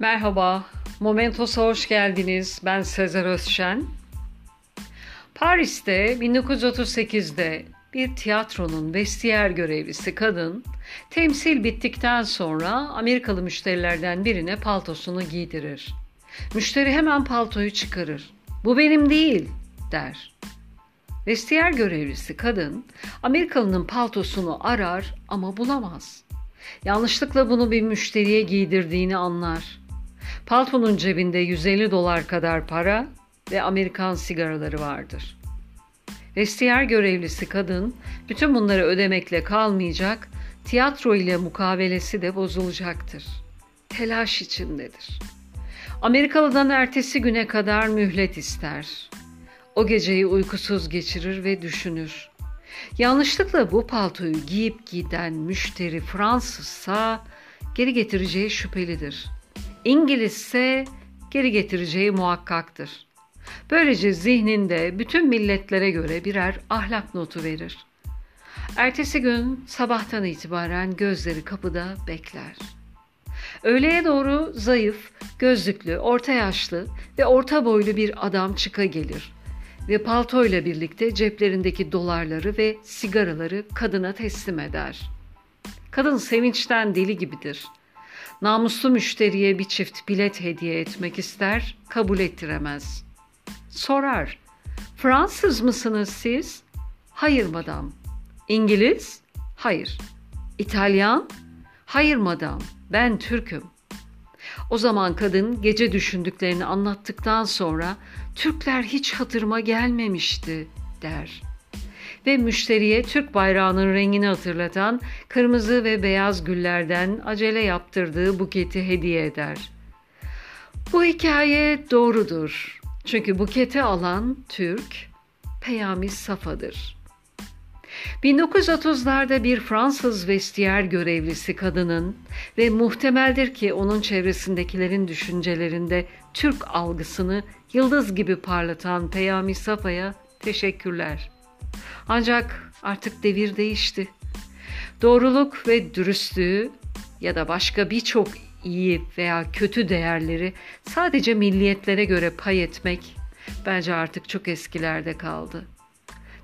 Merhaba, Momentos'a hoş geldiniz. Ben Sezer Özşen. Paris'te 1938'de bir tiyatronun vestiyer görevlisi kadın temsil bittikten sonra Amerikalı müşterilerden birine paltosunu giydirir. Müşteri hemen paltoyu çıkarır. Bu benim değil der. Vestiyer görevlisi kadın Amerikalının paltosunu arar ama bulamaz. Yanlışlıkla bunu bir müşteriye giydirdiğini anlar. Paltonun cebinde 150 dolar kadar para ve Amerikan sigaraları vardır. Vestiyer görevlisi kadın bütün bunları ödemekle kalmayacak, tiyatro ile mukavelesi de bozulacaktır. Telaş içindedir. Amerikalı'dan ertesi güne kadar mühlet ister. O geceyi uykusuz geçirir ve düşünür. Yanlışlıkla bu paltoyu giyip giden müşteri Fransızsa geri getireceği şüphelidir. İngilizse geri getireceği muhakkaktır. Böylece zihninde bütün milletlere göre birer ahlak notu verir. Ertesi gün sabahtan itibaren gözleri kapıda bekler. Öğleye doğru zayıf, gözlüklü, orta yaşlı ve orta boylu bir adam çıka gelir ve paltoyla birlikte ceplerindeki dolarları ve sigaraları kadına teslim eder. Kadın sevinçten deli gibidir. Namuslu müşteriye bir çift bilet hediye etmek ister, kabul ettiremez. Sorar, Fransız mısınız siz? Hayır madam. İngiliz? Hayır. İtalyan? Hayır madam, ben Türk'üm. O zaman kadın gece düşündüklerini anlattıktan sonra Türkler hiç hatırıma gelmemişti der. Ve müşteriye Türk bayrağının rengini hatırlatan kırmızı ve beyaz güllerden acele yaptırdığı buketi hediye eder. Bu hikaye doğrudur. Çünkü buketi alan Türk Peyami Safa'dır.'' 1930'larda bir Fransız vestiyer görevlisi kadının ve muhtemeldir ki onun çevresindekilerin düşüncelerinde Türk algısını yıldız gibi parlatan Peyami Safa'ya teşekkürler. Ancak artık devir değişti. Doğruluk ve dürüstlüğü ya da başka birçok iyi veya kötü değerleri sadece milliyetlere göre pay etmek bence artık çok eskilerde kaldı.''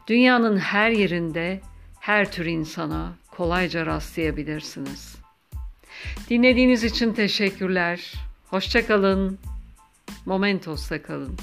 Dünyanın her yerinde her tür insana kolayca rastlayabilirsiniz. Dinlediğiniz için teşekkürler. Hoşçakalın. Momentos'ta kalın.